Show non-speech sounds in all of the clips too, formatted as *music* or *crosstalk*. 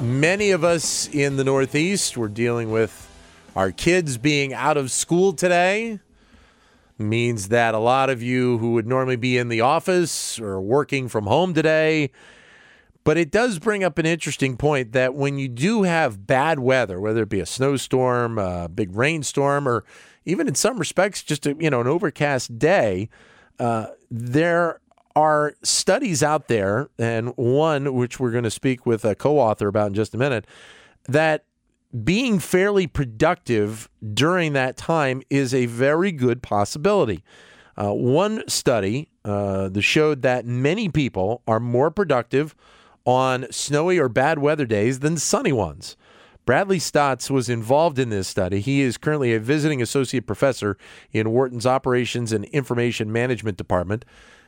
Many of us in the Northeast were dealing with our kids being out of school today. Means that a lot of you who would normally be in the office or working from home today. But it does bring up an interesting point that when you do have bad weather, whether it be a snowstorm, a big rainstorm, or even in some respects just a, you know an overcast day, uh, there are studies out there, and one which we're going to speak with a co-author about in just a minute, that being fairly productive during that time is a very good possibility. Uh, one study uh, that showed that many people are more productive on snowy or bad weather days than sunny ones. Bradley Staats was involved in this study. He is currently a visiting associate professor in Wharton's Operations and Information Management Department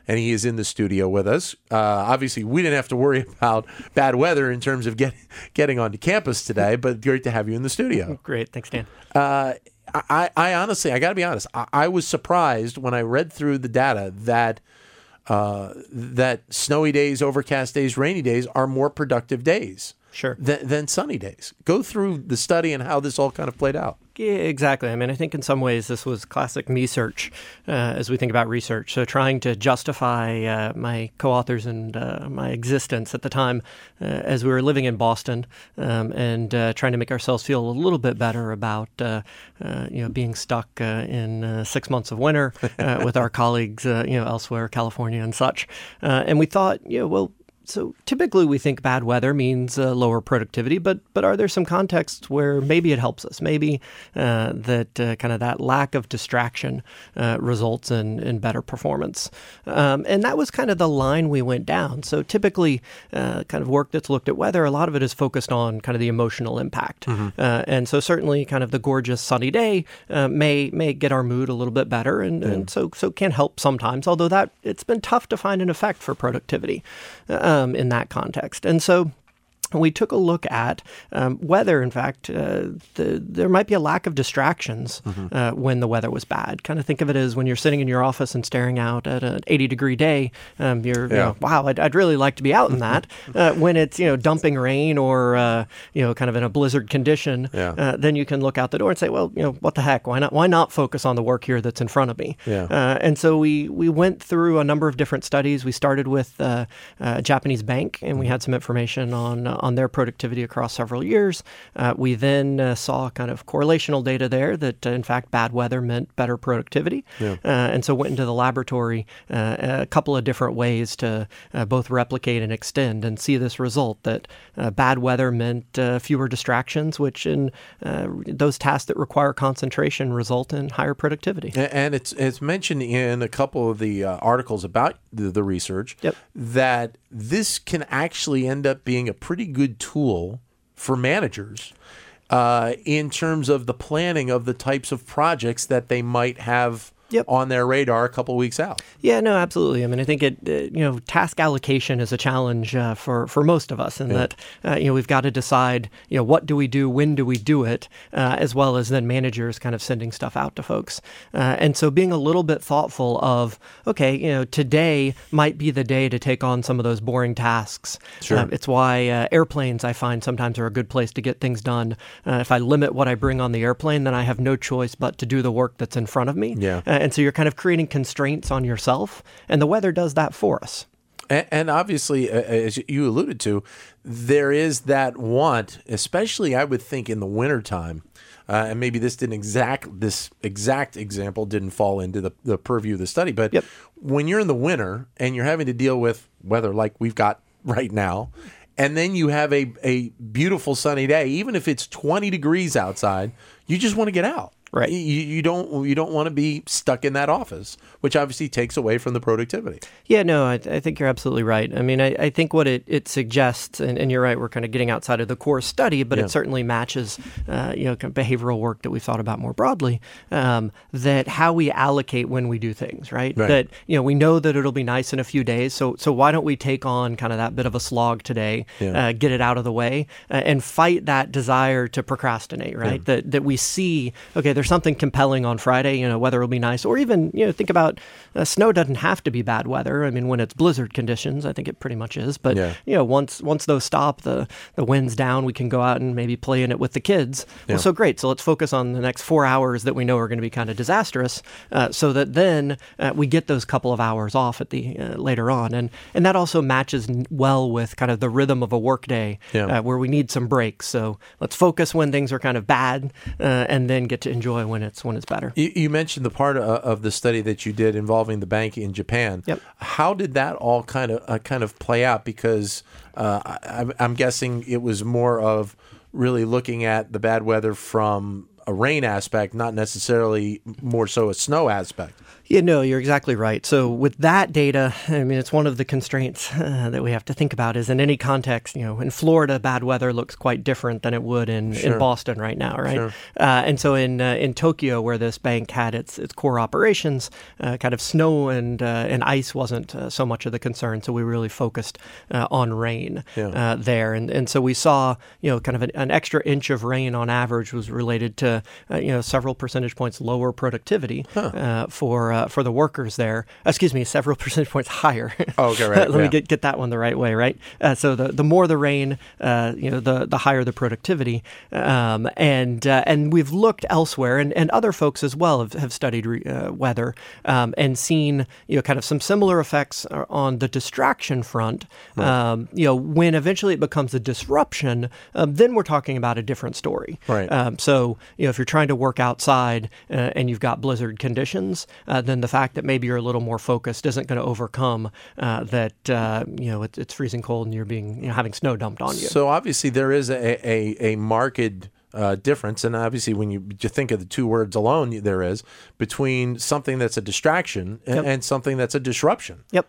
and he is in the studio with us. Uh, obviously, we didn't have to worry *laughs* about bad weather in terms of get, getting onto campus today, but great to have you in the studio. *laughs* Great, thanks, Dan. Uh, I, I honestly, I got to be honest, I, I, was surprised when I read through the data that uh, that snowy days, overcast days, rainy days are more productive days sure. than, than sunny days. Go through the study and how this all kind of played out. Yeah, exactly. I mean, I think in some ways this was classic me search uh, as we think about research. So, trying to justify uh, my co authors and uh, my existence at the time uh, as we were living in Boston um, and uh, trying to make ourselves feel a little bit better about uh, you know, being stuck in six months of winter with our *laughs* colleagues you know, elsewhere, California and such. and we thought, you know, well, so typically we think bad weather means uh, lower productivity, but but are there some contexts where maybe it helps us? Maybe uh, that uh, kind of that lack of distraction uh, results in, in better performance, um, and that was kind of the line we went down. So typically, uh, kind of work that's looked at weather, a lot of it is focused on kind of the emotional impact, mm-hmm. Uh, and so certainly kind of the gorgeous sunny day may may get our mood a little bit better, and, and so so can help sometimes. Although that it's been tough to find an effect for productivity um, Um, in that context. And so we took a look at um, whether, in fact, uh, the, there might be a lack of distractions mm-hmm. uh, when the weather was bad. Kind of think of it as when you're sitting in your office and staring out at an 80 degree day. Um, you're, yeah. you know, wow, I'd, I'd, really like to be out in *laughs* that. uh, when it's you know dumping rain or uh, you know kind of in a blizzard condition, yeah. Uh, then you can look out the door and say, well, you know, what the heck? Why not? Why not focus on the work here that's in front of me? Yeah. Uh, and so we we went through a number of different studies. We started with a Japanese bank, and we mm-hmm. had some information on on their productivity across several years. Uh, we then uh, saw kind of correlational data there that, uh, in fact, bad weather meant better productivity. Yeah. Uh, and so went into the laboratory uh, a couple of different ways to both replicate and extend and see this result that bad weather meant fewer distractions, which in those tasks that require concentration result in higher productivity. And it's, it's mentioned in a couple of the articles about the, the research yep. that this can actually end up being a pretty good tool for managers uh, in terms of the planning of the types of projects that they might have yep. on their radar a couple weeks out. Yeah, no, absolutely. I mean, I think it, uh, you know, task allocation is a challenge uh, for for most of us, in yeah. that uh, you know we've got to decide, you know, what do we do, when do we do it, uh, as well as then managers kind of sending stuff out to folks, uh, and so being a little bit thoughtful of, okay, you know, today might be the day to take on some of those boring tasks. Sure. Uh, it's why airplanes I find sometimes are a good place to get things done. if I limit what I bring on the airplane, then I have no choice but to do the work that's in front of me. Yeah and so you're kind of creating constraints on yourself, and the weather does that for us. And, and obviously, uh, as you alluded to, there is that want, especially I would think in the wintertime. Uh, and maybe this didn't exact this exact example didn't fall into the, the purview of the study, but yep. when you're in the winter and you're having to deal with weather like we've got right now, and then you have a, a beautiful sunny day, even if it's 20 degrees outside, you just want to get out. Right. You, you don't you don't want to be stuck in that office, which obviously takes away from the productivity. Yeah, no, I, I think you're absolutely right. I mean, I, I think what it, it suggests, and, and, you're right, we're kind of getting outside of the core study, but Yeah. it certainly matches, uh, you know, kind of behavioral work that we've thought about more broadly. Um, that how we allocate when we do things, right? Right. That you know, we know that it'll be nice in a few days, so so why don't we take on kind of that bit of a slog today, Yeah. uh, get it out of the way, uh, and fight that desire to procrastinate, right? That that we see, okay, there's something compelling on Friday, you know, weather will be nice, or even you know, think about uh, snow doesn't have to be bad weather. I mean, when it's blizzard conditions, I think it pretty much is. But Yeah. you know, once once those stop, the the wind's down, we can go out and maybe play in it with the kids. Yeah. Well, so great. So let's focus on the next four hours that we know are going to be kind of disastrous, uh, so that then uh, we get those couple of hours off at the uh, later on, and and that also matches well with kind of the rhythm of a workday Yeah. uh, where we need some breaks. So let's focus when things are kind of bad, uh, and then get to enjoy when it's when it's better. You, you mentioned the part of, of the study that you did involving the bank in Japan. Yep. How did that all kind of uh, kind of play out? Because uh, I, I'm guessing it was more of really looking at the bad weather from a rain aspect, not necessarily more so a snow aspect. Yeah, no, you're exactly right. So with that data, I mean, it's one of the constraints uh, that we have to think about is in any context, you know, in Florida, bad weather looks quite different than it would in, Sure. in Boston right now, right? Sure. Uh, and so in uh, in Tokyo, where this bank had its its core operations, uh, kind of snow and uh, and ice wasn't uh, so much of the concern. So we really focused uh, on rain Yeah. uh, there, and and so we saw you know kind of an, an extra inch of rain on average was related to uh, you know several percentage points lower productivity uh, for uh, for the workers there. Excuse me, several *laughs* percentage points higher. Oh, okay, right, *laughs* Let me get get that one the right way, right? Uh, so the the more the rain, uh, you know, the the higher the productivity, um, and uh, and we've looked elsewhere, and, and other folks as well have, have studied re, uh, weather um, and seen you know kind of some similar effects on the distraction front. Um, you know, when eventually it becomes a disruption, um, then we're talking about a different story. Right. Um, so you know, if you're trying to work outside uh, and you've got blizzard conditions, uh, then the fact that maybe you're a little more focused isn't going to overcome uh, that uh, you know it, it's freezing cold and you're being you know having snow dumped on you. So obviously there is a a, a marked uh, difference, and obviously when you you think of the two words alone, there is between something that's a distraction and, Yep. and something that's a disruption. Yep.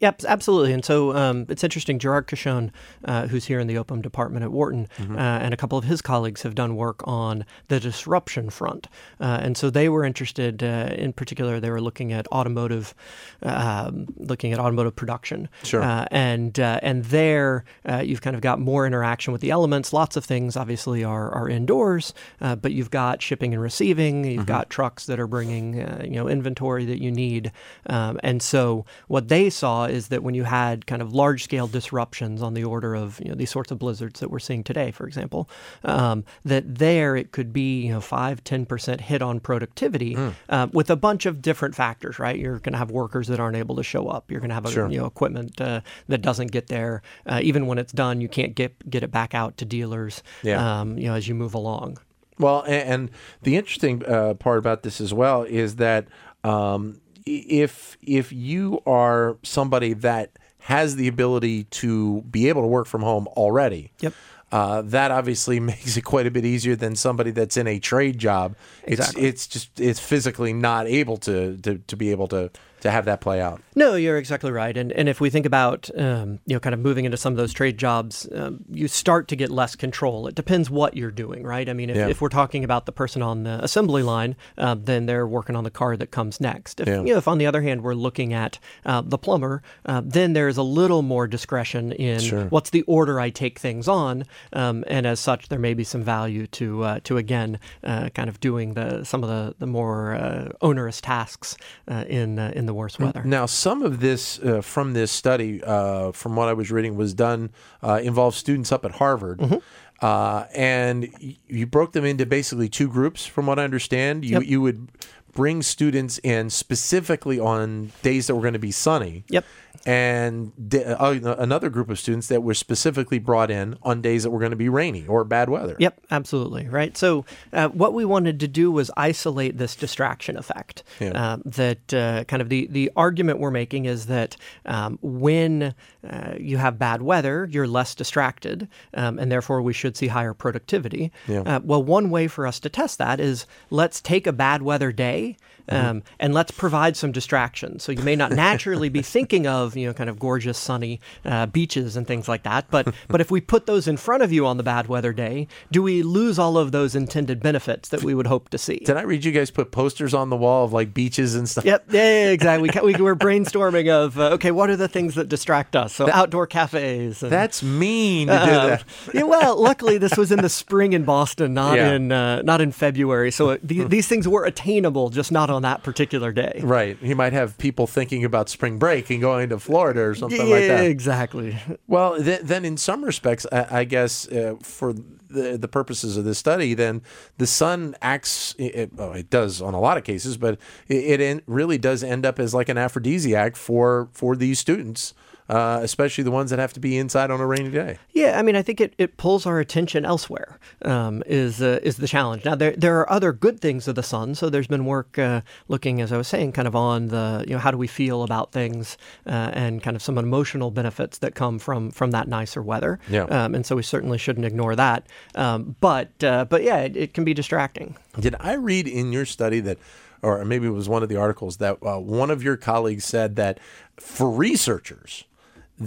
Yep, absolutely. And so um, it's interesting. Gerard Cachon, uh, who's here in the OPM department at Wharton, uh, and a couple of his colleagues have done work on the disruption front. Uh, and so they were interested, uh, in particular, they were looking at automotive, um, looking at automotive production. Sure. Uh, and uh, and there, uh, you've kind of got more interaction with the elements. Lots of things, obviously, are are indoors, uh, but you've got shipping and receiving. You've got trucks that are bringing, uh, you know, inventory that you need. Um, and so what they saw is that when you had kind of large scale disruptions on the order of you know these sorts of blizzards that we're seeing today, for example, um, that there it could be you know five ten percent hit on productivity uh, with a bunch of different factors. Right, you're going to have workers that aren't able to show up. You're going to have a, Sure. you know equipment uh, that doesn't get there. Uh, even when it's done, you can't get get it back out to dealers. Yeah. Um, you know as you move along. Well, and the interesting uh, part about this as well is that um, if if you are somebody that has the ability to be able to work from home already, Yep. uh, that obviously *laughs* makes it quite a bit easier than somebody that's in a trade job. Exactly. It's it's just it's physically not able to to, to be able to to have that play out. No, you're exactly right. And and if we think about um, you know kind of moving into some of those trade jobs, um, you start to get less control. It depends what you're doing, right? I mean, if, Yeah. if we're talking about the person on the assembly line, uh, then they're working on the car that comes next. If, Yeah. you know, if on the other hand we're looking at uh, the plumber, uh, then there's a little more discretion in Sure. what's the order I take things on, um, and as such, there may be some value to uh, to again uh, kind of doing the some of the the more uh, onerous tasks uh, in in the worse weather. Now, some of this uh, from this study, uh, from what I was reading, was done uh, involved students up at Harvard. Mm-hmm. Uh, and you broke them into basically two groups, from what I understand. You Yep. you would bring students in specifically on days that were going to be sunny. Yep. And d- uh, another group of students that were specifically brought in on days that were going to be rainy or bad weather. Yep, absolutely. Right. So, uh, what we wanted to do was isolate this distraction effect. Yeah. Uh, that uh, kind of the, the argument we're making is that um, when uh, you have bad weather, you're less distracted, um, and therefore we should see higher productivity. Yeah. Uh, well, one way for us to test that is let's take a bad weather day Mm-hmm. Um, and let's provide some distraction. So you may not naturally be *laughs* thinking of you know kind of gorgeous sunny uh, beaches and things like that, but but if we put those in front of you on the bad weather day, do we lose all of those intended benefits that we would hope to see? Did I read you guys put posters on the wall of like beaches and stuff? Yep, yeah, yeah, exactly. We, we were brainstorming of uh, okay, what are the things that distract us? So outdoor cafes. And, That's mean to do uh, that. *laughs* yeah, well, luckily this was in the spring in Boston, not Yeah. in uh, not in February. So the, these things were attainable, just not on that particular day. Right. He might have people thinking about spring break and going to Florida or something yeah, like that. exactly. Well, th- then in some respects, I, I guess uh, for the, the purposes of this study, then the sun acts. It, it, oh, it does on a lot of cases, but it, it really does end up as like an aphrodisiac for for these students, uh, especially the ones that have to be inside on a rainy day. Yeah, I mean, I think it, it pulls our attention elsewhere. Um, is uh, is the challenge now? There there are other good things of the sun. So there's been work uh, looking, as I was saying, kind of on the you know how do we feel about things uh, and kind of some emotional benefits that come from from that nicer weather. Yeah. Um, and so we certainly shouldn't ignore that. Um, but uh, but yeah, it, it can be distracting. Did I read in your study that, or maybe it was one of the articles that uh, one of your colleagues said that for researchers,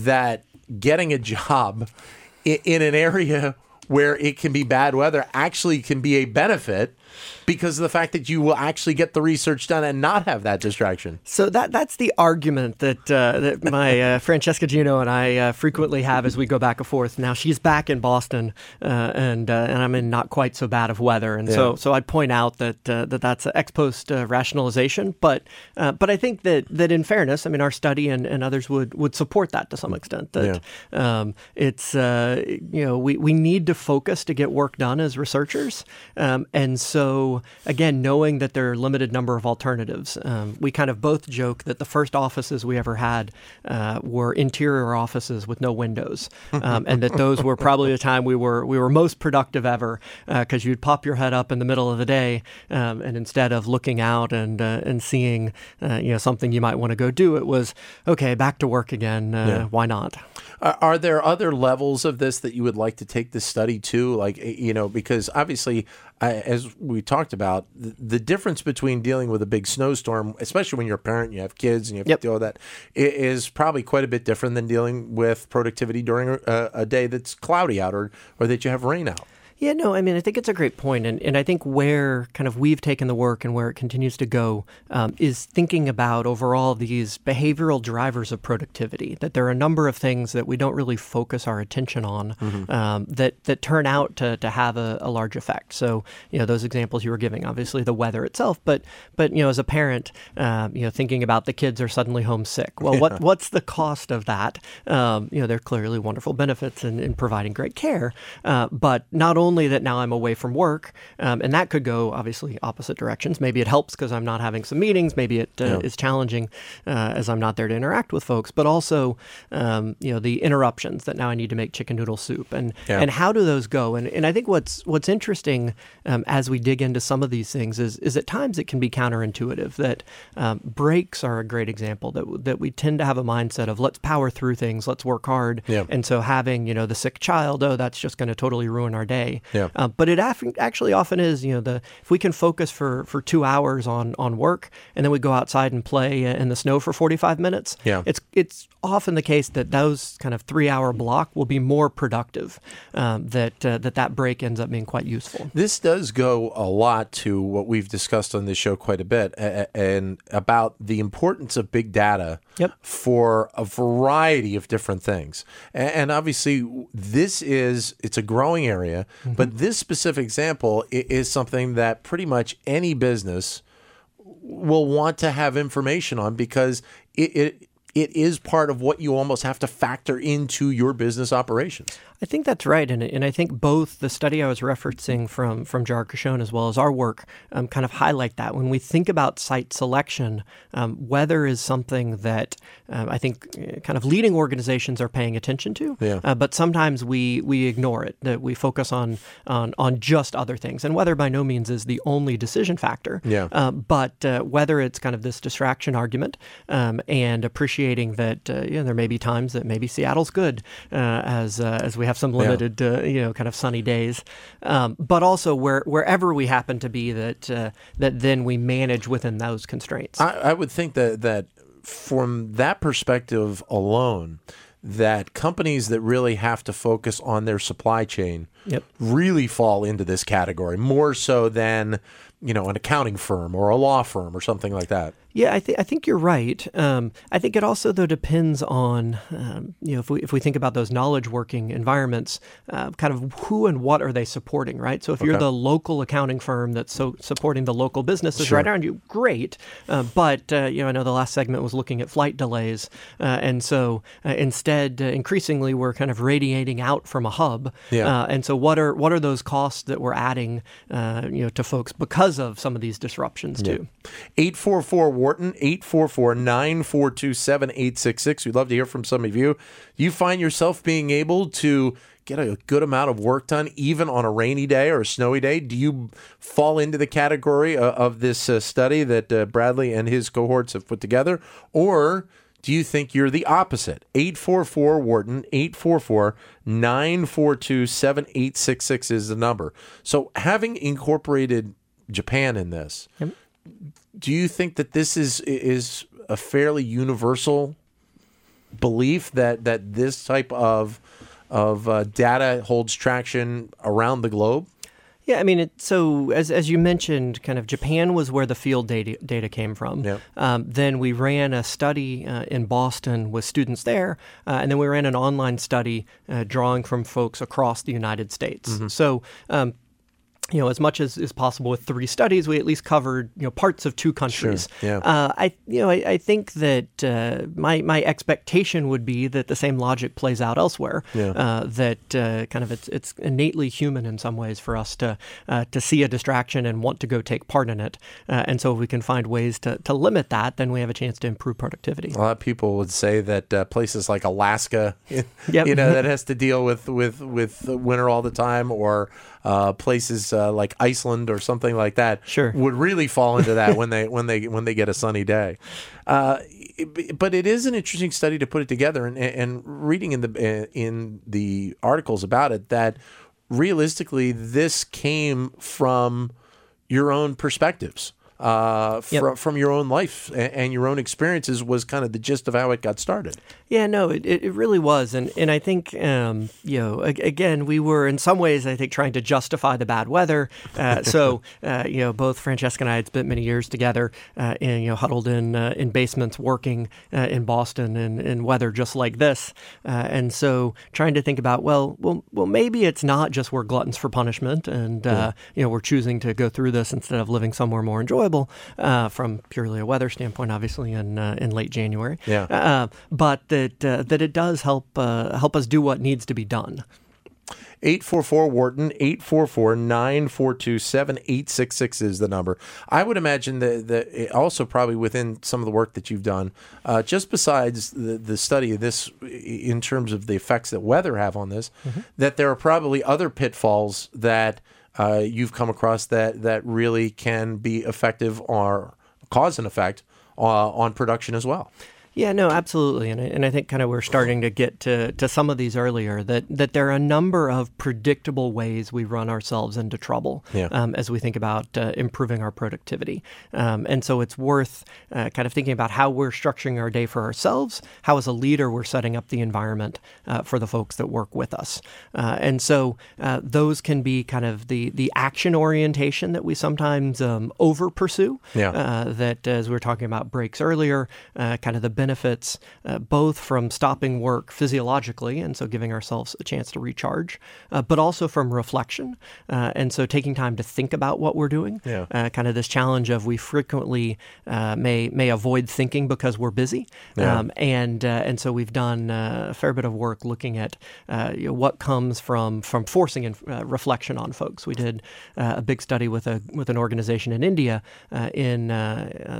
that getting a job in, in an area where it can be bad weather actually can be a benefit because of the fact that you will actually get the research done and not have that distraction. So that that's the argument that uh, that my uh, *laughs* Francesca Gino and I uh, frequently have as we go back and forth. Now she's back in Boston, uh, and uh, and I'm in not quite so bad of weather, and so Yeah. so I'd point out that uh, that that's an ex post uh, rationalization. But uh, but I think that that in fairness, I mean our study and, and others would would support that to some extent. That um, it's uh, you know we we need to focus to get work done as researchers, um, and so again knowing that there are a limited number of alternatives, um, we kind of both joke that the first offices we ever had uh, were interior offices with no windows, um, and that those were probably the time we were we were most productive ever because you'd pop your head up in the middle of the day, um, and instead of looking out and uh, and seeing uh, you know something you might want to go do, it was okay back to work again. Uh, Yeah. Why not? Are, are there other levels of this that you would like to take this study to? Like, eh, you know, because obviously, uh, as we talked about, the, the difference between dealing with a big snowstorm, especially when you're a parent, you have kids, and you have Yep. to deal with that, i- probably quite a bit different than dealing with productivity during a, a day that's cloudy out or, or that you have rain out. Yeah, no, I mean, I think it's a great point, and and I think where kind of we've taken the work and where it continues to go um, is thinking about overall these behavioral drivers of productivity. That there are a number of things that we don't really focus our attention on um, that that turn out to, to have a, a large effect. So you know those examples you were giving, obviously the weather itself, but but you know as a parent, um, you know thinking about the kids are suddenly homesick. Well, what what's the cost of that? Um, you know, there are clearly wonderful benefits in, in providing great care, uh, but not only that now I'm away from work, um, and that could go obviously opposite directions. Maybe it helps because I'm not having some meetings. Maybe it uh, is challenging uh, as I'm not there to interact with folks. But also, um, you know, the interruptions that now I need to make chicken noodle soup, and Yeah. and how do those go? And and I think what's what's interesting um, as we dig into some of these things is is at times it can be counterintuitive that um, breaks are a great example that that we tend to have a mindset of let's power through things, let's work hard, Yeah. and so having you know the sick child, oh that's just going to totally ruin our day. Yeah. Uh, but it af- actually often is. You know, the if we can focus for for two hours on on work, and then we go outside and play in the snow for forty five minutes. Yeah. It's it's often the case that those kind of three hour block will be more productive. Um, that uh, that that break ends up being quite useful. This does go a lot to what we've discussed on this show quite a bit, a- and about the importance of big data Yep. for a variety of different things. A- And obviously, this is it's a growing area, Mm-hmm. but this specific example is something that pretty much any business will want to have information on because it, it it is part of what you almost have to factor into your business operations. I think that's right, and and I think both the study I was referencing from from Cachon as well as our work um, kind of highlight that when we think about site selection, um, weather is something that um, I think uh, kind of leading organizations are paying attention to. Yeah. Uh, but sometimes we we ignore it. That we focus on on on just other things, and weather by no means is the only decision factor. Yeah. Uh, but uh, whether it's kind of this distraction argument um, and appreciating that uh, you know, there may be times that maybe Seattle's good uh, as uh, as we have some limited uh, you know kind of sunny days, um, but also where wherever we happen to be that uh, that then we manage within those constraints. I, I would think that that from that perspective alone, that companies that really have to focus on their supply chain Yep. really fall into this category more so than you know an accounting firm or a law firm or something like that. Yeah, I think I think you're right. Um, I think it also though depends on um, you know if we if we think about those knowledge working environments, uh, kind of who and what are they supporting, right? So if you're the local accounting firm that's so supporting the local businesses Sure. right around you, great. Uh, but uh, you know I know the last segment was looking at flight delays, uh, and so uh, instead uh, increasingly we're kind of radiating out from a hub, Yeah. uh, and so what are what are those costs that we're adding uh, you know to folks because of some of these disruptions too? 844 Wharton, 844 942 7866. We'd love to hear from some of you. You find yourself being able to get a good amount of work done even on a rainy day or a snowy day? Do you fall into the category of, of this uh, study that uh, Bradley and his cohorts have put together? Or do you think you're the opposite? 844 Wharton, 844 942 7866 is the number. So, having incorporated Japan in this, do you think that this is is a fairly universal belief that that this type of of uh, data holds traction around the globe? Yeah, I mean, it, so as as you mentioned, kind of Japan was where the field data data came from. Yep. Um, then we ran a study uh, in Boston with students there, uh, and then we ran an online study uh, drawing from folks across the United States. Mm-hmm. So. Um, you know, as much as is possible with three studies, we at least covered you know parts of two countries. yeah. Uh, I you know I, I think that uh, my my expectation would be that the same logic plays out elsewhere. Yeah. Uh, that uh, kind of it's it's innately human in some ways for us to uh, to see a distraction and want to go take part in it. Uh, and so if we can find ways to, to limit that, then we have a chance to improve productivity. A lot of people would say that uh, places like Alaska, *laughs* Yep. you know, that *laughs* has to deal with with with winter all the time, or uh, places uh, like Iceland or something like that, Sure. would really fall into that when they *laughs* when they when they get a sunny day. Uh, it- but it is an interesting study to put it together, and, and reading in the in the articles about it that realistically this came from your own perspectives. Uh, Yep. from, from your own life and, and your own experiences was kind of the gist of how it got started. Yeah, no, it, it really was, and and I think um, you know ag- again we were in some ways I think trying to justify the bad weather. Uh, *laughs* so uh, you know both Francesca and I had spent many years together, uh, in, you know huddled in uh, in basements working uh, in Boston in, in weather just like this, uh, and so trying to think about well well well maybe it's not just we're gluttons for punishment, and uh, you know we're choosing to go through this instead of living somewhere more enjoyable uh, from purely a weather standpoint, obviously in uh, in late January. Yeah. Uh, but that uh, that it does help uh, help us do what needs to be done. 844 Wharton, 844 942 7866 is the number. I would imagine that, that also, probably within some of the work that you've done, uh, just besides the, the study of this in terms of the effects that weather have on this, that there are probably other pitfalls that uh, you've come across that, that really can be effective or cause an effect uh, on production as well. Yeah, no, absolutely, and I, and I think kind of we're starting to get to, to some of these earlier that that there are a number of predictable ways we run ourselves into trouble Yeah. um, as we think about uh, improving our productivity, um, and so it's worth uh, kind of thinking about how we're structuring our day for ourselves, how as a leader we're setting up the environment uh, for the folks that work with us, uh, and so uh, those can be kind of the the action orientation that we sometimes um, over pursue. Yeah. Uh, that as we were talking about breaks earlier, uh, kind of the benefits uh, both from stopping work physiologically, and so giving ourselves a chance to recharge, uh, but also from reflection, uh, and so taking time to think about what we're doing. Yeah. Uh, kind of this challenge of we frequently uh, may may avoid thinking because we're busy, Yeah. um, and and so we've done a fair bit of work looking at you know, what comes from from forcing in, reflection on folks. We did a big study with a with an organization in India in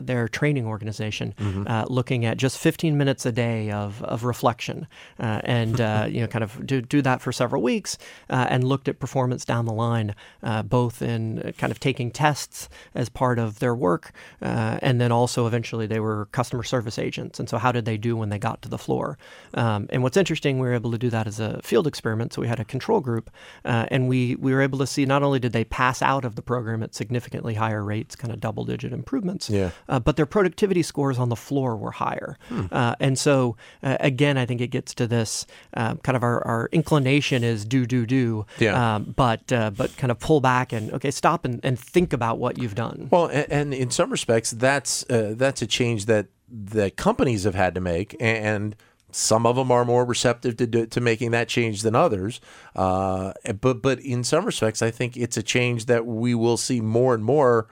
their training organization, Mm-hmm. uh, looking at just 15 minutes a day of, of reflection, uh, and uh, you know, kind of do, do that for several weeks, uh, and looked at performance down the line, uh, both in kind of taking tests as part of their work, uh, and then also eventually they were customer service agents, and so how did they do when they got to the floor? Um, and what's interesting, we were able to do that as a field experiment. So we had a control group, and we we were able to see not only did they pass out of the program at significantly higher rates, kind of double digit improvements, Yeah. but their productivity scores on the floor were higher. Hmm. Uh, and so, uh, again, I think it gets to this uh, kind of our, our inclination is do, do, do. Yeah. Um, but, uh, but kind of pull back and, okay, stop and, and think about what you've done. Well, and, and in some respects, that's uh, that's a change that that companies have had to make, and some of them are more receptive to do, to making that change than others. Uh, but but in some respects, I think it's a change that we will see more and more.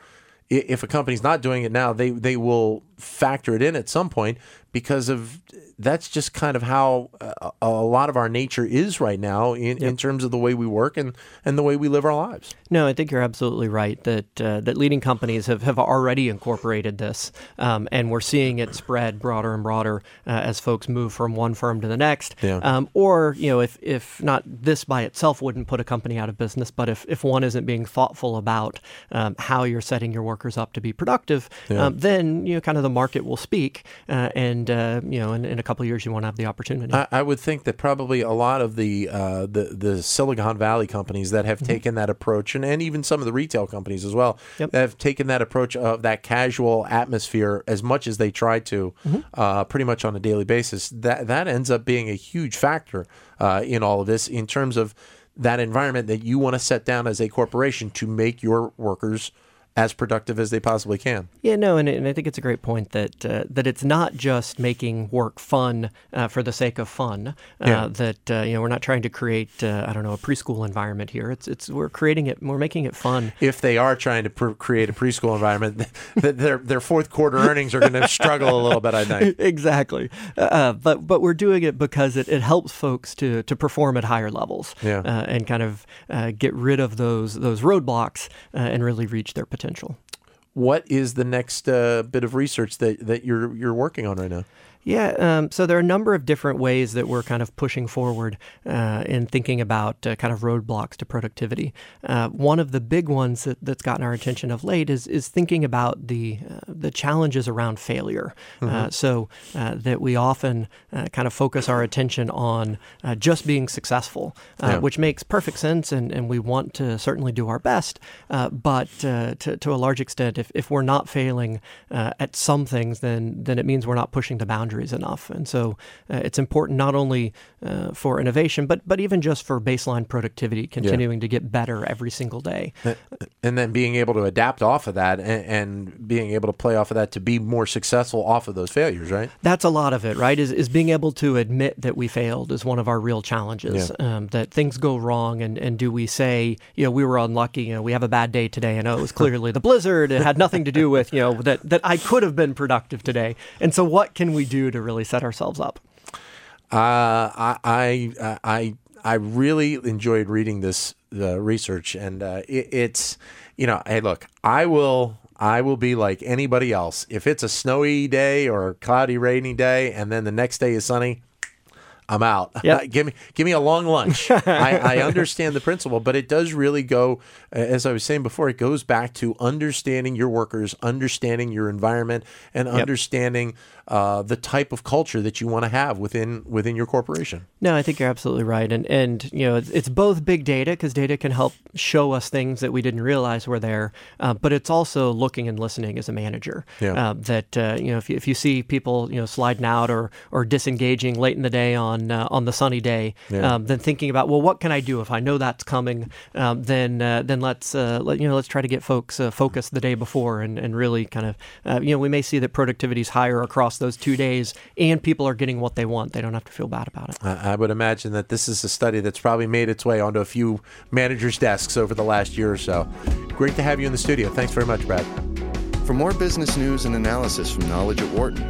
If a company's not doing it now, they they will factor it in at some point because of that's just kind of how uh, a lot of our nature is right now in, in terms of the way we work and, and the way we live our lives. No, I think you're absolutely right that uh, that leading companies have, have already incorporated this, um, and we're seeing it spread broader and broader uh, as folks move from one firm to the next. Yeah. Um, or you know, if if not this by itself wouldn't put a company out of business, but if, if one isn't being thoughtful about um, how you're setting your workers up to be productive, um, then you know, kind of the market will speak, uh, and uh, you know, in, in a couple of years you won't have the opportunity. I, I would think that probably a lot of the uh, the the Silicon Valley companies that have taken that approach, and, and even some of the retail companies as well, Yep. that have taken that approach of that casual atmosphere as much as they try to, uh, pretty much on a daily basis. That that ends up being a huge factor uh, in all of this in terms of that environment that you want to set down as a corporation to make your workers as productive as they possibly can. Yeah, no, and, and I think it's a great point that uh, that it's not just making work fun uh, for the sake of fun. Uh, Yeah. That uh, you know we're not trying to create uh, I don't know a preschool environment here. It's it's we're creating it. We're making it fun. if they are trying to pr- create a preschool environment, their their fourth quarter earnings are going *laughs* to struggle a little bit. I think. exactly, uh, but but we're doing it because it, it helps folks to to perform at higher levels, Yeah. uh, and kind of uh, get rid of those those roadblocks uh, and really reach their potential. What is the next uh, bit of research that, that you're you're working on right now? Yeah, um, so there are a number of different ways that we're kind of pushing forward uh, in thinking about uh, kind of roadblocks to productivity. Uh, one of the big ones that, that's gotten our attention of late is is thinking about the uh, the challenges around failure. Uh, so uh, that we often uh, kind of focus our attention on uh, just being successful, uh, Yeah. which makes perfect sense, and, and we want to certainly do our best. Uh, but uh, to, to a large extent, if, if we're not failing uh, at some things, then then it means we're not pushing the boundaries enough. And so uh, it's important not only uh, for innovation, but but even just for baseline productivity, continuing to get better every single day. And then being able to adapt off of that and, and being able to play off of that to be more successful off of those failures, right? That's a lot of it, right? Is, is being able to admit that we failed is one of our real challenges. Um, that things go wrong, and, and do we say, you know, we were unlucky, you know, we have a bad day today, and oh, it was clearly the blizzard. It had nothing to do with, you know, that, that I could have been productive today. And so, what can we do to really set ourselves up? Uh, I, I I I really enjoyed reading this uh, research, and uh, it, it's you know, hey, look, I will I will be like anybody else. If it's a snowy day or cloudy, rainy day, and then the next day is sunny. I'm out. *laughs* Yep. give me give me a long lunch. *laughs* I, I understand the principle, but it does really go, as I was saying before, it goes back to understanding your workers, understanding your environment, and understanding uh, the type of culture that you want to have within within your corporation. No, I think you're absolutely right, and and you know it's, it's both big data because data can help show us things that we didn't realize were there, uh, but it's also looking and listening as a manager. Yeah. Uh, that uh, you know if you, if you see people you know sliding out or or disengaging late in the day on on uh, on the sunny day Yeah. um, than thinking about well, what can I do if I know that's coming? Um, then uh, then let's uh, let, you know let's try to get folks uh, focused the day before and, and really kind of uh, you know we may see that productivity is higher across those two days and people are getting what they want. They don't have to feel bad about it. I I would imagine that this is a study that's probably made its way onto a few managers' desks over the last year or so. Great to have you in the studio. Thanks very much, Brad. For more business news and analysis from Knowledge at Wharton,